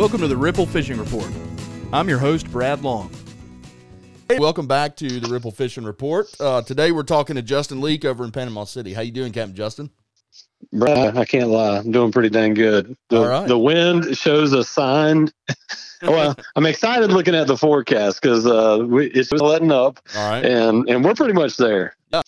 Welcome to the Ripple Fishing Report. I'm your host, Brad Long. Hey, welcome back to the Ripple Fishing Report. Uh, today we're talking to Justin Leake over in Panama City. How you doing, Captain Justin? Brad, I can't lie. I'm doing pretty dang good. The, All right. the wind shows a sign. well, I'm excited looking at the forecast because uh, we, it's letting up, All right. and and we're pretty much there. Yeah,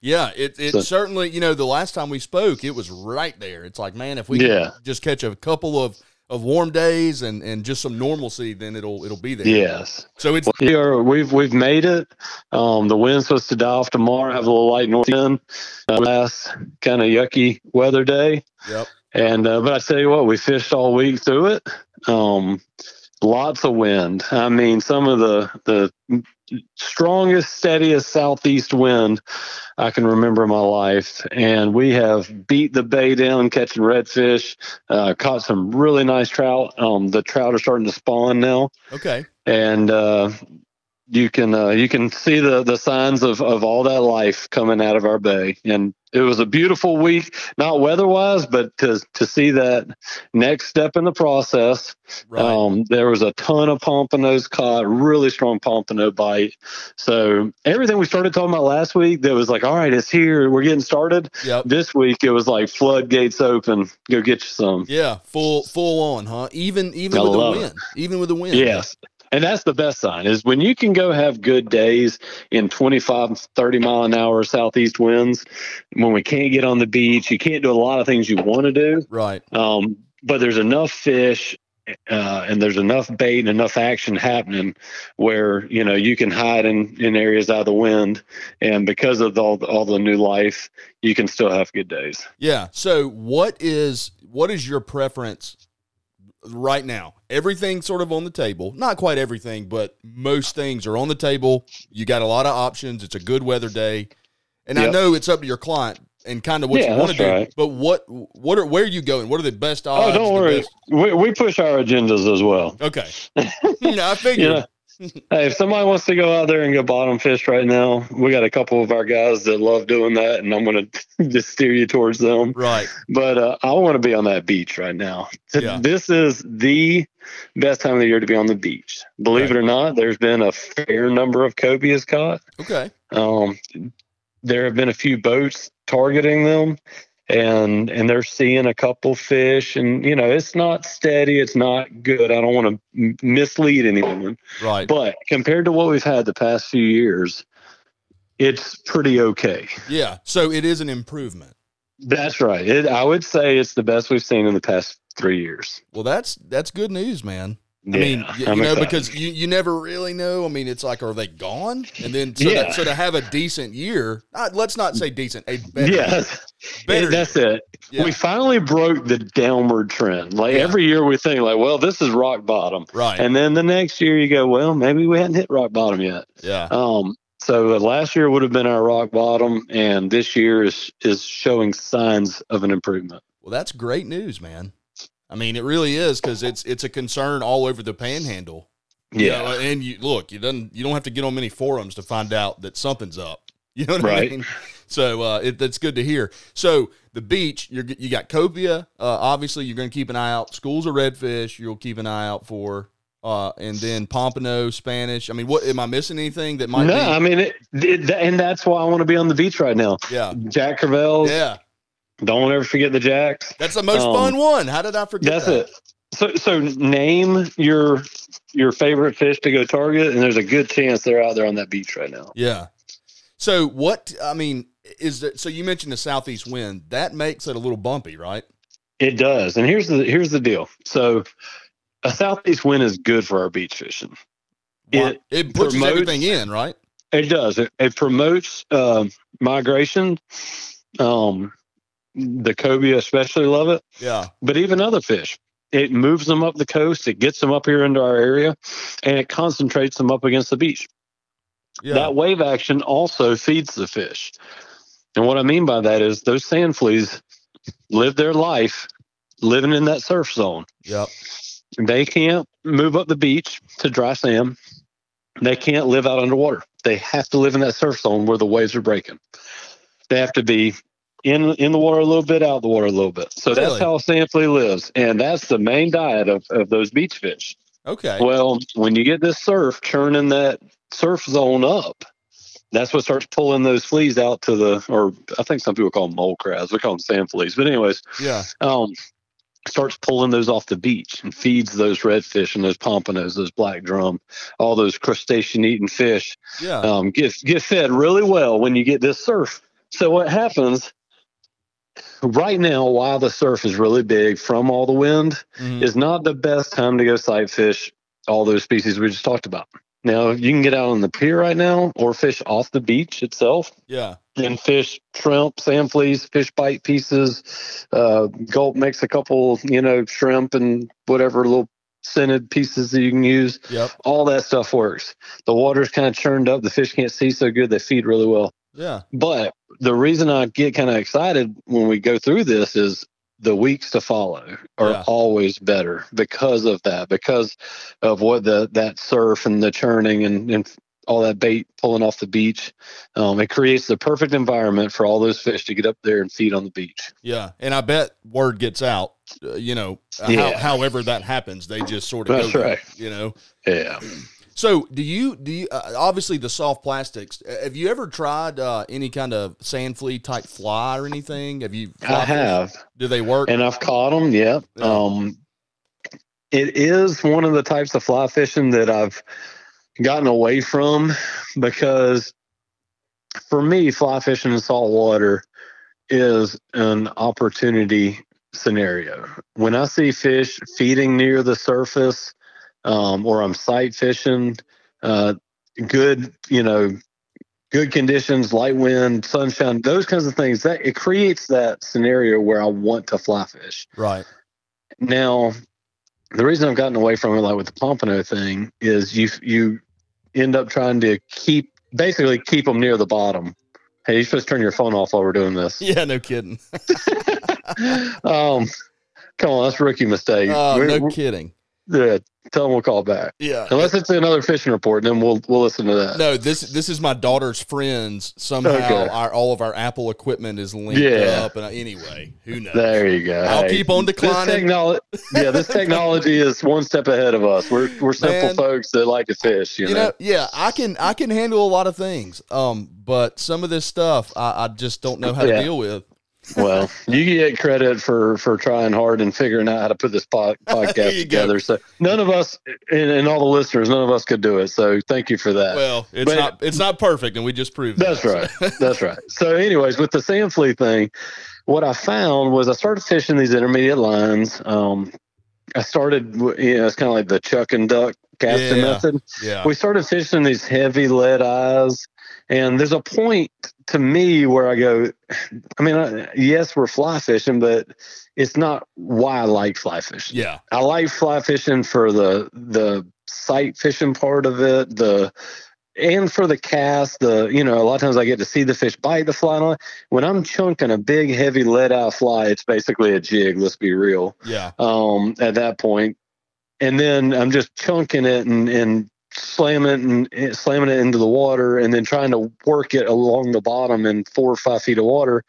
yeah. it, it So- certainly, you know, the last time we spoke, it was right there. It's like, man, if we Yeah. just catch a couple of, of warm days and, and just some normalcy, then it'll it'll be there. Yes, So it's we are. We've we've made it. Um, the wind's supposed to die off tomorrow. Have a little light north wind. Uh, last kind of yucky weather day. yep. And uh, but I tell you what, we fished all week through it. Um, lots of wind. I mean, some of the the strongest, steadiest southeast wind I can remember in my life. And we have beat the bay down catching redfish. Uh, caught some really nice trout. Um, the trout are starting to spawn now, Okay. and uh, you can uh, you can see the the signs of of all that life coming out of our bay. And it was a beautiful week, not weather wise, but to to see that next step in the process. Right. Um, there was a ton of pompanos caught, really strong pompano bite. So everything we started talking about last week, that was like, all right, it's here, we're getting started. yep. This week it was like floodgates open. Go get you some. Yeah. Full full on, huh? Even even I with the love it. wind. Even with the wind. Yes. And that's the best sign is when you can go have good days in 25, 30 mile an hour southeast winds. When we can't get on the beach, you can't do a lot of things you want to do. Right. Um, but there's enough fish uh, and there's enough bait and enough action happening where you know you can hide in, in areas out of the wind, and because of all the, all the new life, you can still have good days. Yeah. So what is what is your preference right now? Everything sort of on the table. Not quite everything, but most things are on the table. You got a lot of options. It's a good weather day. And I know it's up to your client and kind of what Yeah, you want to do. right. But what what are where are you going? What are the best options? Oh, don't worry, best- we, we push our agendas as well. Okay. I You figured. know, hey, if somebody wants to go out there and go bottom fish right now, we got a couple of our guys that love doing that, and I'm going to just steer you towards them. Right. But uh, I want to be on that beach right now. Yeah. This is the best time of the year to be on the beach. Believe Right. it or not, there's been a fair number of cobias caught. Okay. Um, there have been a few boats targeting them, and and they're seeing a couple fish. And you know, it's not steady. It's not good. I don't want to m- mislead anyone, Right. but compared to what we've had the past few years, it's pretty okay. yeah. So it is an improvement. That's right. It, I would say it's the best we've seen in the past three years. Well, that's that's good news, man. I Yeah, mean, y- you, know, excited. because you, you never really know. I mean, it's like, are they gone? And then, so, Yeah. to, so to have a decent year, not, let's not say decent, a better, yeah, that's, better that's it. Yeah. We finally broke the downward trend. Like every year we think like, well, this is rock bottom. right. And then the next year you go, well, maybe we hadn't hit rock bottom yet. yeah. Um, so uh, last year would have been our rock bottom, and this year is is showing signs of an improvement. Well, that's great news, man. I mean, it really is because it's it's a concern all over the panhandle. You Yeah, know, and you look, you don't you don't have to get on many forums to find out that something's up. You know what I mean? So uh, it, that's good to hear. So the beach, you're, you got cobia. Uh, obviously, you're going to keep an eye out. Schools of redfish, you'll keep an eye out for. Uh, and then pompano, Spanish. I mean, what am I missing? Anything that might no, be? I mean, it, it, and that's why I want to be on the beach right now. Yeah, Jack Crevalle's. yeah. Don't ever forget the Jacks. That's the most Um, fun one. How did I forget? That's that? it. So, so name your your favorite fish to go target, and there's a good chance they're out there on that beach right now. Yeah. So what? I mean, is that? So you mentioned the southeast wind. That makes it a little bumpy, right? It does, and here's the here's the deal. So, a southeast wind is good for our beach fishing. It it pushes promotes- everything in, right? It does. It, it promotes um, migration. Um, the cobia especially love it, Yeah. but even other fish. It moves them up the coast. It gets them up here into our area, and it concentrates them up against the beach. Yeah. That wave action also feeds the fish. And what I mean by that is those sand fleas live their life living in that surf zone. yep. They can't move up the beach to dry sand. They can't live out underwater. They have to live in that surf zone where the waves are breaking. They have to be in in the water a little bit, out of the water a little bit. So Really? that's how sand flea lives, and that's the main diet of, of those beach fish. Okay. Well, when you get this surf churning that surf zone up, that's what starts pulling those fleas out to the, or I think some people call them mole crabs. We call them sand fleas. But anyways, yeah. um, starts pulling those off the beach and feeds those redfish and those pompanos, those black drum, all those crustacean eating fish. Yeah. Um, get get fed really well when you get this surf. So what happens right now, while the surf is really big from all the wind, Mhm. is not the best time to go sight fish all those species we just talked about. Now you can get out on the pier right now or fish off the beach itself yeah. and fish shrimp, sand fleas, fish bite pieces. Uh, Gulp makes a couple, you know, shrimp and whatever little scented pieces that you can use. Yep. All that stuff works. The water's kind of churned up. The fish can't see so good. They feed really well. Yeah. But the reason I get kind of excited when we go through this is the weeks to follow are Yeah. always better because of that, because of what the that surf and the churning and, and all that bait pulling off the beach. Um, it creates the perfect environment for all those fish to get up there and feed on the beach. Yeah. And I bet word gets out. Uh, you know, uh, how, however that happens, they just sort of That's go. right. You know. Yeah. So, do you do you uh, obviously the soft plastics? uh, Have you ever tried uh, any kind of sand flea type fly or anything? Have you? I have. Do they work? and I've caught them. Yep. Yeah. Um, it is one of the types of fly fishing that I've gotten away from because for me, fly fishing in salt water is an opportunity scenario. When I see fish feeding near the surface, um, or I'm sight fishing, uh, good, you know, good conditions, light wind, sunshine, those kinds of things, that it creates that scenario where I want to fly fish. right. Now, the reason I've gotten away from it, like with the pompano thing, is you you end up trying to keep basically keep them near the bottom. Hey, you're supposed to turn your phone off while we're doing this. Yeah. No kidding. um, come on, that's a rookie mistake. Oh, We're- no we're- kidding. yeah, tell them we'll call back. Yeah. Unless it's another fishing report, then we'll we'll listen to that. No, this this is my daughter's friends. Somehow, Okay. our all of our Apple equipment is linked Yeah. up. And I, anyway, who knows? There you go. I'll keep on This declining. technology, yeah, this technology is one step ahead of us. We're we're simple Man. folks that like to fish. You, you know? know, yeah, I can I can handle a lot of things. Um, but some of this stuff I, I just don't know how to Yeah. deal with. Well, you get credit for for trying hard and figuring out how to put this There podcast you go. together. So none of us, and, and all the listeners, none of us could do it. So thank you for that. Well, it's But- not it's not perfect, and we just proved That's that. right. That's right. So, anyways, with the sand flea thing, what I found was I started fishing these intermediate lines. Um, I started, you know, it's kind of like the chuck and duck casting Yeah. method. Yeah, we started fishing these heavy lead eyes and there's a point to me where i go i mean yes we're fly fishing but it's not why i like fly fishing. Yeah, i like fly fishing for the the sight fishing part of it the and for the cast the you know a lot of times i get to see the fish bite the fly when i'm chunking a big heavy lead eye fly it's basically a jig let's be real. Yeah, um, at that point. And then I'm just chunking it and, and slamming it and and eh, slamming it into the water and then trying to work it along the bottom in four or five feet of water.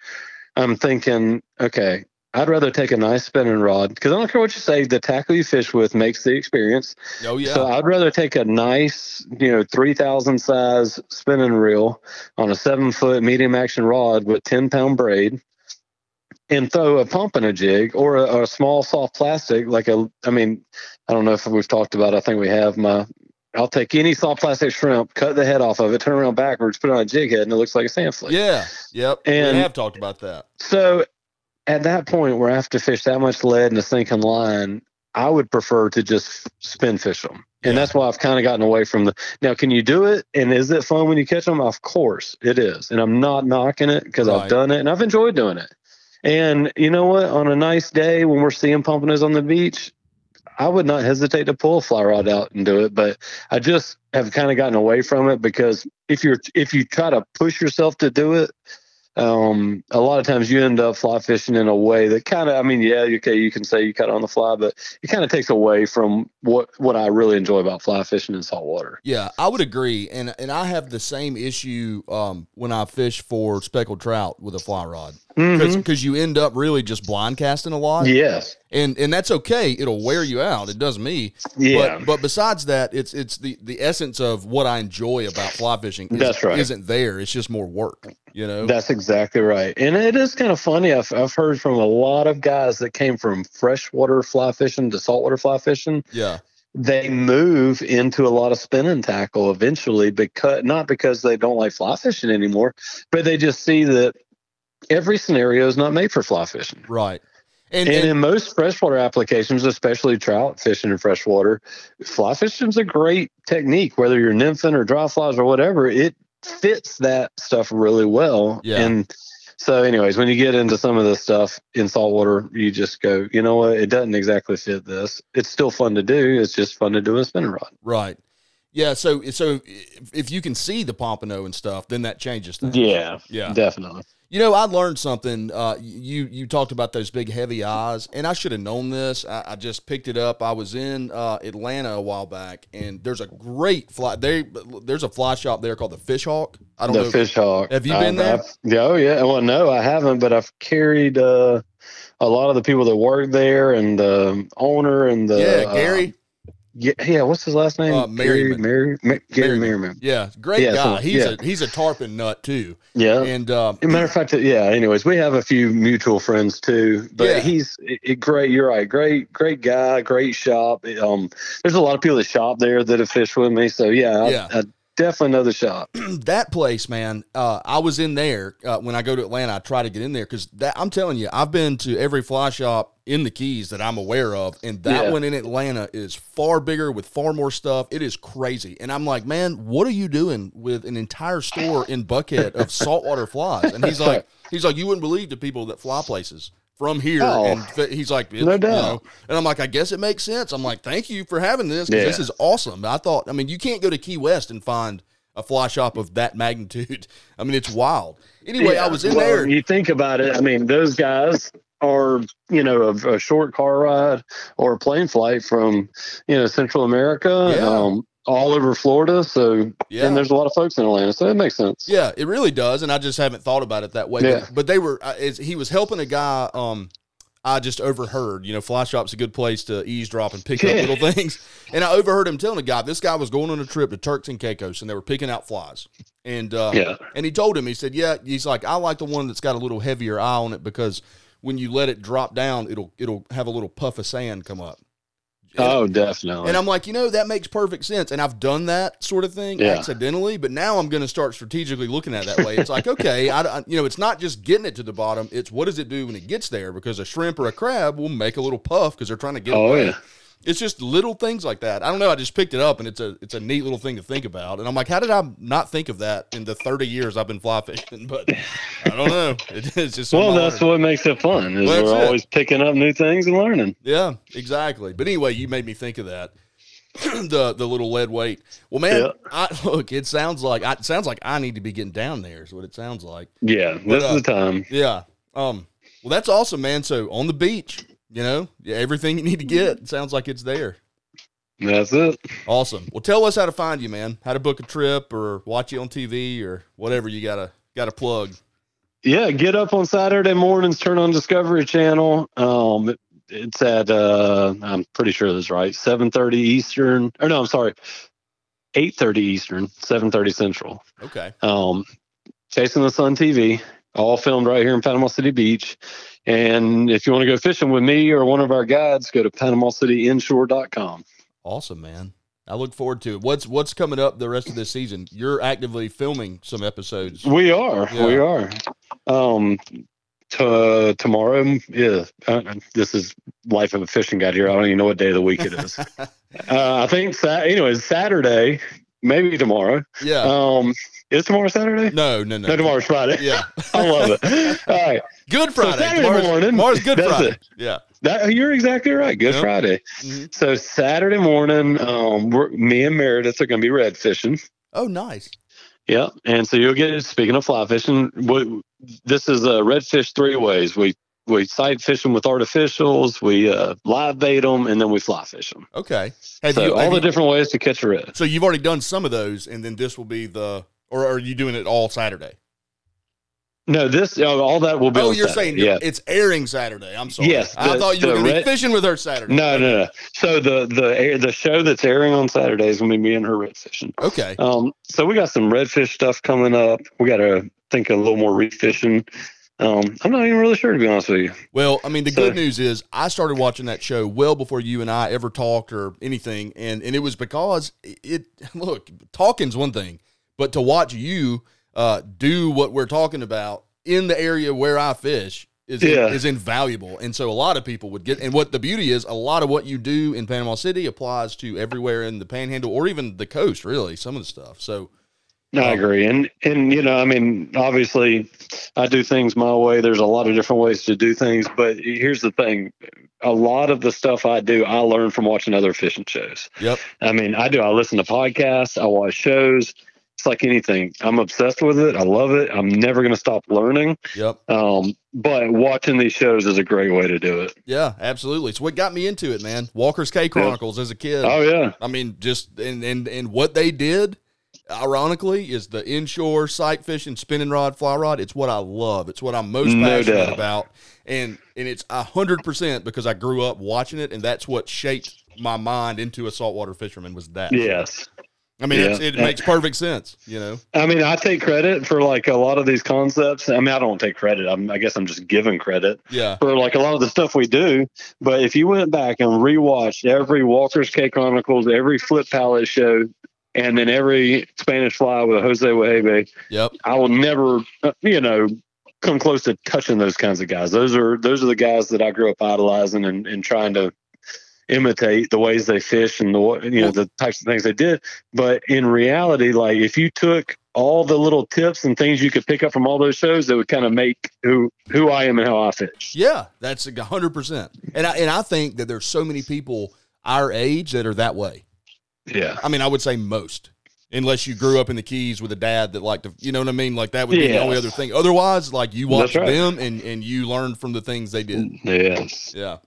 I'm thinking, okay, I'd rather take a nice spinning rod because I don't care what you say, the tackle you fish with makes the experience. oh yeah, So I'd rather take a nice, you know, 3000 size spinning reel on a seven foot medium action rod with 10 pound braid and throw a pompano jig or a, or a small soft plastic, like a, I mean, I don't know if we've talked about. I think we have my, I'll take any soft plastic shrimp, cut the head off of it, turn around backwards, put it on a jig head, and it looks like a sand flea. yeah, yep. And- we have talked about that. So at that point where I have to fish that much lead in a sinking line, I would prefer to just spin fish them. And Yeah. that's why I've kind of gotten away from the. Now, can you do it? And is it fun when you catch them? Of course it is. And I'm not knocking it because Right. I've done it and I've enjoyed doing it. And you know what? On a nice day when we're seeing pompanos on the beach, I would not hesitate to pull a fly rod out and do it. But I just have kind of gotten away from it because if you're if you try to push yourself to do it, um, a lot of times you end up fly fishing in a way that kind of, I mean, yeah, okay, you can say you cut on the fly, but it kind of takes away from what what I really enjoy about fly fishing in saltwater. Yeah, I would agree, and and I have the same issue um, when I fish for speckled trout with a fly rod because Mhm. you end up really just blind casting a lot, Yes. and and that's okay. It'll wear you out. It does me. Yeah. But but besides that, it's it's the the essence of what I enjoy about fly fishing. Is, That's right. Isn't there? It's just more work. You know. That's exactly right. And it is kind of funny. I've, I've heard from a lot of guys that came from freshwater fly fishing to saltwater fly fishing. yeah. They move into a lot of spinning tackle eventually because not because they don't like fly fishing anymore, but they just see that every scenario is not made for fly fishing. Right. And, And, and in most freshwater applications, especially trout fishing in freshwater, fly fishing is a great technique, whether you're nymphing or dry flies or whatever. It fits that stuff really well. Yeah. And so, anyways, when you get into some of this stuff in saltwater, you just go, you know what? It doesn't exactly fit this. It's still fun to do. It's just fun to do a spinner rod. right. Yeah. So so if, if you can see the pompano and stuff, then that changes things. Yeah, Yeah. definitely. You know, I learned something. Uh, you you talked about those big heavy eyes, and I should have known this. I, I just picked it up. I was in uh, Atlanta a while back, and there's a great fly. They there's a fly shop there called the Fish Hawk. I don't The know. fish hawk. Have you been I've- there? I've- yeah, oh yeah. Well, no, I haven't, but I've carried uh, a lot of the people that work there and the owner and the yeah, uh, Gary. Yeah, yeah. What's his last name? Uh, Gary, Merriman. Mary, Ma- Gary Merriman. Merriman. yeah, great yeah, guy. so- he's yeah. a he's a tarpon nut too. Yeah. And um, matter of fact, yeah. Anyways, we have a few mutual friends too, but Yeah. he's it, it- great. You're right. Great, great guy. Great shop. Um, there's a lot of people that shop there that have fished with me. So yeah, Yeah. I, I definitely know the shop. that place, man, uh, I was in there uh, when I go to Atlanta. I try to get in there because that I'm telling you, I've been to every fly shop in the Keys that I'm aware of, and that Yeah. one in Atlanta is far bigger with far more stuff. It is crazy, and I'm like, man, what are you doing with an entire store in Buckhead of saltwater flies? And he's like, he's like, you wouldn't believe the people that fly places. From here, Oh. and f- he's like, No you doubt. know, and I'm like, I guess it makes sense. I'm like, thank you for having this. Yeah. This is awesome. I thought, I mean, you can't go to Key West and find a fly shop of that magnitude. I mean, it's wild. Anyway, I was in well, there. You think about it. I mean, those guys are you know a, a short car ride or a plane flight from you know Central America, Yeah. um, all over Florida. So Yeah. and there's a lot of folks in Atlanta, so it makes sense. Yeah, it really does, and I just haven't thought about it that way. Yeah. But, but they were. He was helping a guy. Um, I just overheard. You know, fly shop's a good place to eavesdrop and pick up little things. And I overheard him telling a guy this guy was going on a trip to Turks and Caicos, and they were picking out flies. And uh, Yeah. and he told him, he said, yeah, he's like, I like the one that's got a little heavier eye on it because when you let it drop down, it'll it'll have a little puff of sand come up. And- Oh, definitely. and I'm like, you know, that makes perfect sense. And I've done that sort of thing Yeah. accidentally, but now I'm going to start strategically looking at it that way. It's like, okay, I, I- you know, it's not just getting it to the bottom. It's what does it do when it gets there? Because a shrimp or a crab will make a little puff because they're trying to get oh away. yeah. It's just little things like that. I don't know. I just picked it up and it's a it's a neat little thing to think about. And I'm like, how did I not think of that in the 30 years I've been fly fishing? But I don't know. It, it's just Well, that's what makes it fun. Is Well, we're it. always picking up new things and learning. Yeah, exactly. But anyway, you made me think of that. the the little lead weight. Well, man. I, look, it sounds like I, it sounds like I need to be getting down there. Is what it sounds like. Yeah, this uh, is the time. Yeah. Um. Well, that's awesome, man. So on the beach, you know, yeah, everything you need to get sounds like it's there. That's it. Awesome. Well, tell us how to find you, man. How to book a trip or watch you on TV or whatever you gotta gotta plug. Yeah, get up on Saturday mornings, turn on Discovery Channel. Um, it- it's at uh, I'm pretty sure that's right, 7:30 Eastern. Or no, I'm sorry, 8:30 Eastern, 7:30 Central. Okay. Um, Chasing the Sun TV, all filmed right here in Panama City Beach. And if you want to go fishing with me or one of our guides, go to PanamaCityInshore.com. Awesome, man. I look forward to it. What's what's coming up the rest of this season? You're actively filming some episodes. We are. Yeah. We are. Um, to, tomorrow, yeah. Uh, this is life of a fishing guide here. I don't even know what day of the week it is. uh, I think. Sa- anyways, Saturday, maybe tomorrow. Yeah. Um, is tomorrow Saturday? no, no, no. No, tomorrow's Friday. Yeah. I love it. All right, Good Friday. So. Saturday tomorrow's, morning, tomorrow's Good Friday. it. Yeah. that you're exactly right. Good Yep. Friday. Mhm. So Saturday morning, um, we're, me and Meredith are going to be red fishing. Oh, nice. Yeah, and so you'll get. Speaking of fly fishing, what this is a redfish three ways. We we sight fish them with artificials, we uh, live bait them, and then we fly fish them. Okay. Have So you, all the you- different ways to catch a red. so you've already done some of those, and then this will be the, or are you doing it all Saturday? No, this oh, all that will be. Oh, you're Saturday. saying yeah. it's airing Saturday. I'm sorry. Yes, I thought you were going to be red- fishing with her Saturday. No, no, no. So the the air- the show that's airing on Saturday is gonna be me and her red fishing. Okay. Um, so we got some redfish stuff coming up. We got to think a little more reef fishing. Um, I'm not even really sure to be honest with you. Well, I mean, the So- good news is I started watching that show well before you and I ever talked or anything, and and it was because it. Look, talking's one thing, but to watch you uh, do what we're talking about in the area where I fish is Yeah. is invaluable, and so a lot of people would get. And what the beauty is, a lot of what you do in Panama City applies to everywhere in the Panhandle or even the coast. Really, some of the stuff. So I agree. And and you know, I mean, obviously, I do things my way. There's a lot of different ways to do things, but here's the thing: a lot of the stuff I do, I learn from watching other fishing shows. yep, I mean, I do. I listen to podcasts. I watch shows. It's like anything. I'm obsessed with it. I love it. I'm never going to stop learning. yep. Um, but watching these shows is a great way to do it. Yeah, absolutely. It's what got me into it, man. Walker's Cay Chronicles as a kid. Oh yeah, I mean, just and and and what they did, ironically, is the inshore sight fishing, spinning rod, fly rod. It's what I love. It's what I'm most No passionate doubt. about, and and it's a hundred percent because I grew up watching it, and that's what shaped my mind into a saltwater fisherman. Was that? yes. I mean, it's, Yeah. it makes perfect sense. You know. I mean, I take credit for like a lot of these concepts. I mean, I don't take credit. I'm, I guess I'm just giving credit Yeah. for like a lot of the stuff we do. But if you went back and rewatched every Walker's Cay Chronicles, every Flip Pallot show, and then every Spanish Fly with a Jose Wejebe, Yep. I will never, uh, you know, come close to touching those kinds of guys. Those are those are the guys that I grew up idolizing and, and trying to imitate the ways they fish and the you know the types of things they did. But in reality, like if you took all the little tips and things you could pick up from all those shows, that would kind of make who who I am and how I fish. Yeah, that's a hundred percent. And I and I think that there's so many people our age that are that way. Yeah. I mean, I would say most, unless you grew up in the Keys with a dad that liked to, you know what I mean? Like that would be the only other thing. Otherwise, like you watch right. them and and you learn from the things they did. Yes. Yeah.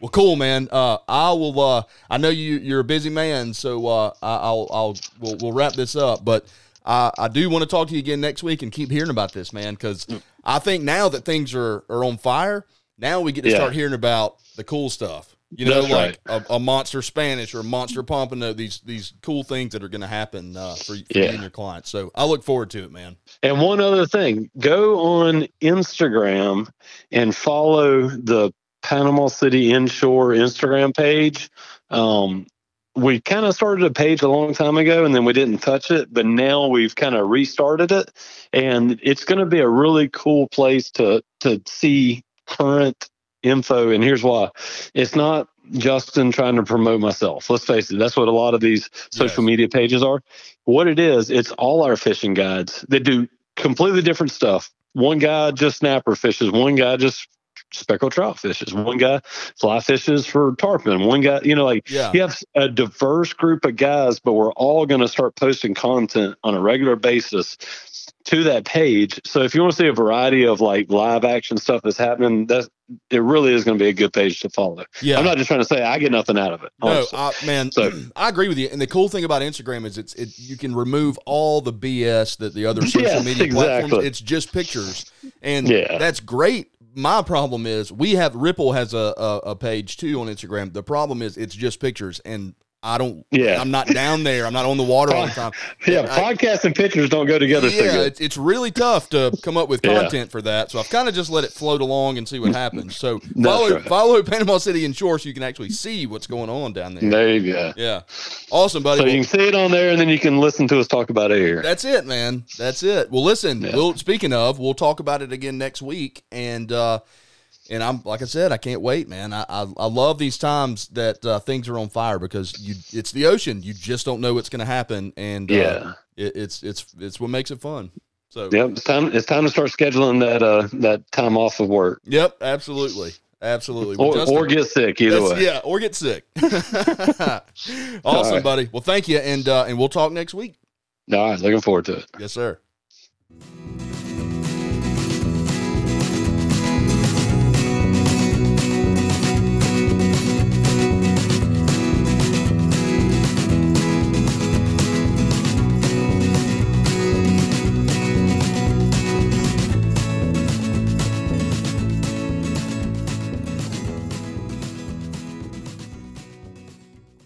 Well, cool, man. Uh, I will. Uh, I know you. You're a busy man, so uh, I, I'll. I'll. We'll, we'll wrap this up, but I, I do want to talk to you again next week and keep hearing about this, man, because I think now that things are are on fire, now we get to Yeah. start hearing about the cool stuff. You know, That's like a, a monster Spanish or a monster pompano. These these cool things that are going to happen uh, for, for you and your clients. So I look forward to it, man. And one other thing, go on Instagram and follow the Panama City Inshore Instagram page. Um, we kind of started a page a long time ago and then we didn't touch it, but now we've kind of restarted it. And it's going to be a really cool place to, to see current info. And here's why it's not Justin trying to promote myself. Let's face it, that's what a lot of these social Yes. media pages are. What it is, it's all our fishing guides that do completely different stuff. One guy just snapper fishes, one guy just speckled trout fishes, one guy fly fishes for tarpon, one guy, you know, like Yeah. you have a diverse group of guys, but we're all going to start posting content on a regular basis to that page. So if you want to see a variety of like live action stuff that's happening, that's it really is going to be a good page to follow. Yeah. I'm not just trying to say I get nothing out of it. No. I, man, So- I agree with you. And the cool thing about Instagram is it's it you can remove all the BS that the other social Yes, media platforms. It's just pictures, and Yeah. that's great. My problem is we have Ripple has a, a a page too on Instagram. The problem is it's just pictures, and I don't. Yeah. I'm not down there. I'm not on the water all the time. yeah, I- podcasts and pictures don't go together so yeah, good. it's, it's really tough to come up with Yeah. content for that. So I've kind of just let it float along and see what happens. So follow right. follow Panama City Inshore so you can actually see what's going on down there. There you go. Yeah, awesome, buddy. So Well, you can see it on there, and then you can listen to us talk about it here. That's it, man. That's it. Well, listen. Yeah. We'll speaking of, we'll talk about it again next week, and uh, and I'm like I said, I can't wait, man. I I, I love these times that uh, things are on fire because you it's the ocean. You just don't know what's going to happen, and uh, Yeah. it, it's it's it's what makes it fun. So Yep, it's time. It's time to start scheduling that uh that time off of work, Yep, absolutely, absolutely. Well, or, Justin, or get sick. Either way. yeah, or get sick. awesome, right. buddy. Well, thank you, and uh, and we'll talk next week. All right, looking forward to it. Yes, sir.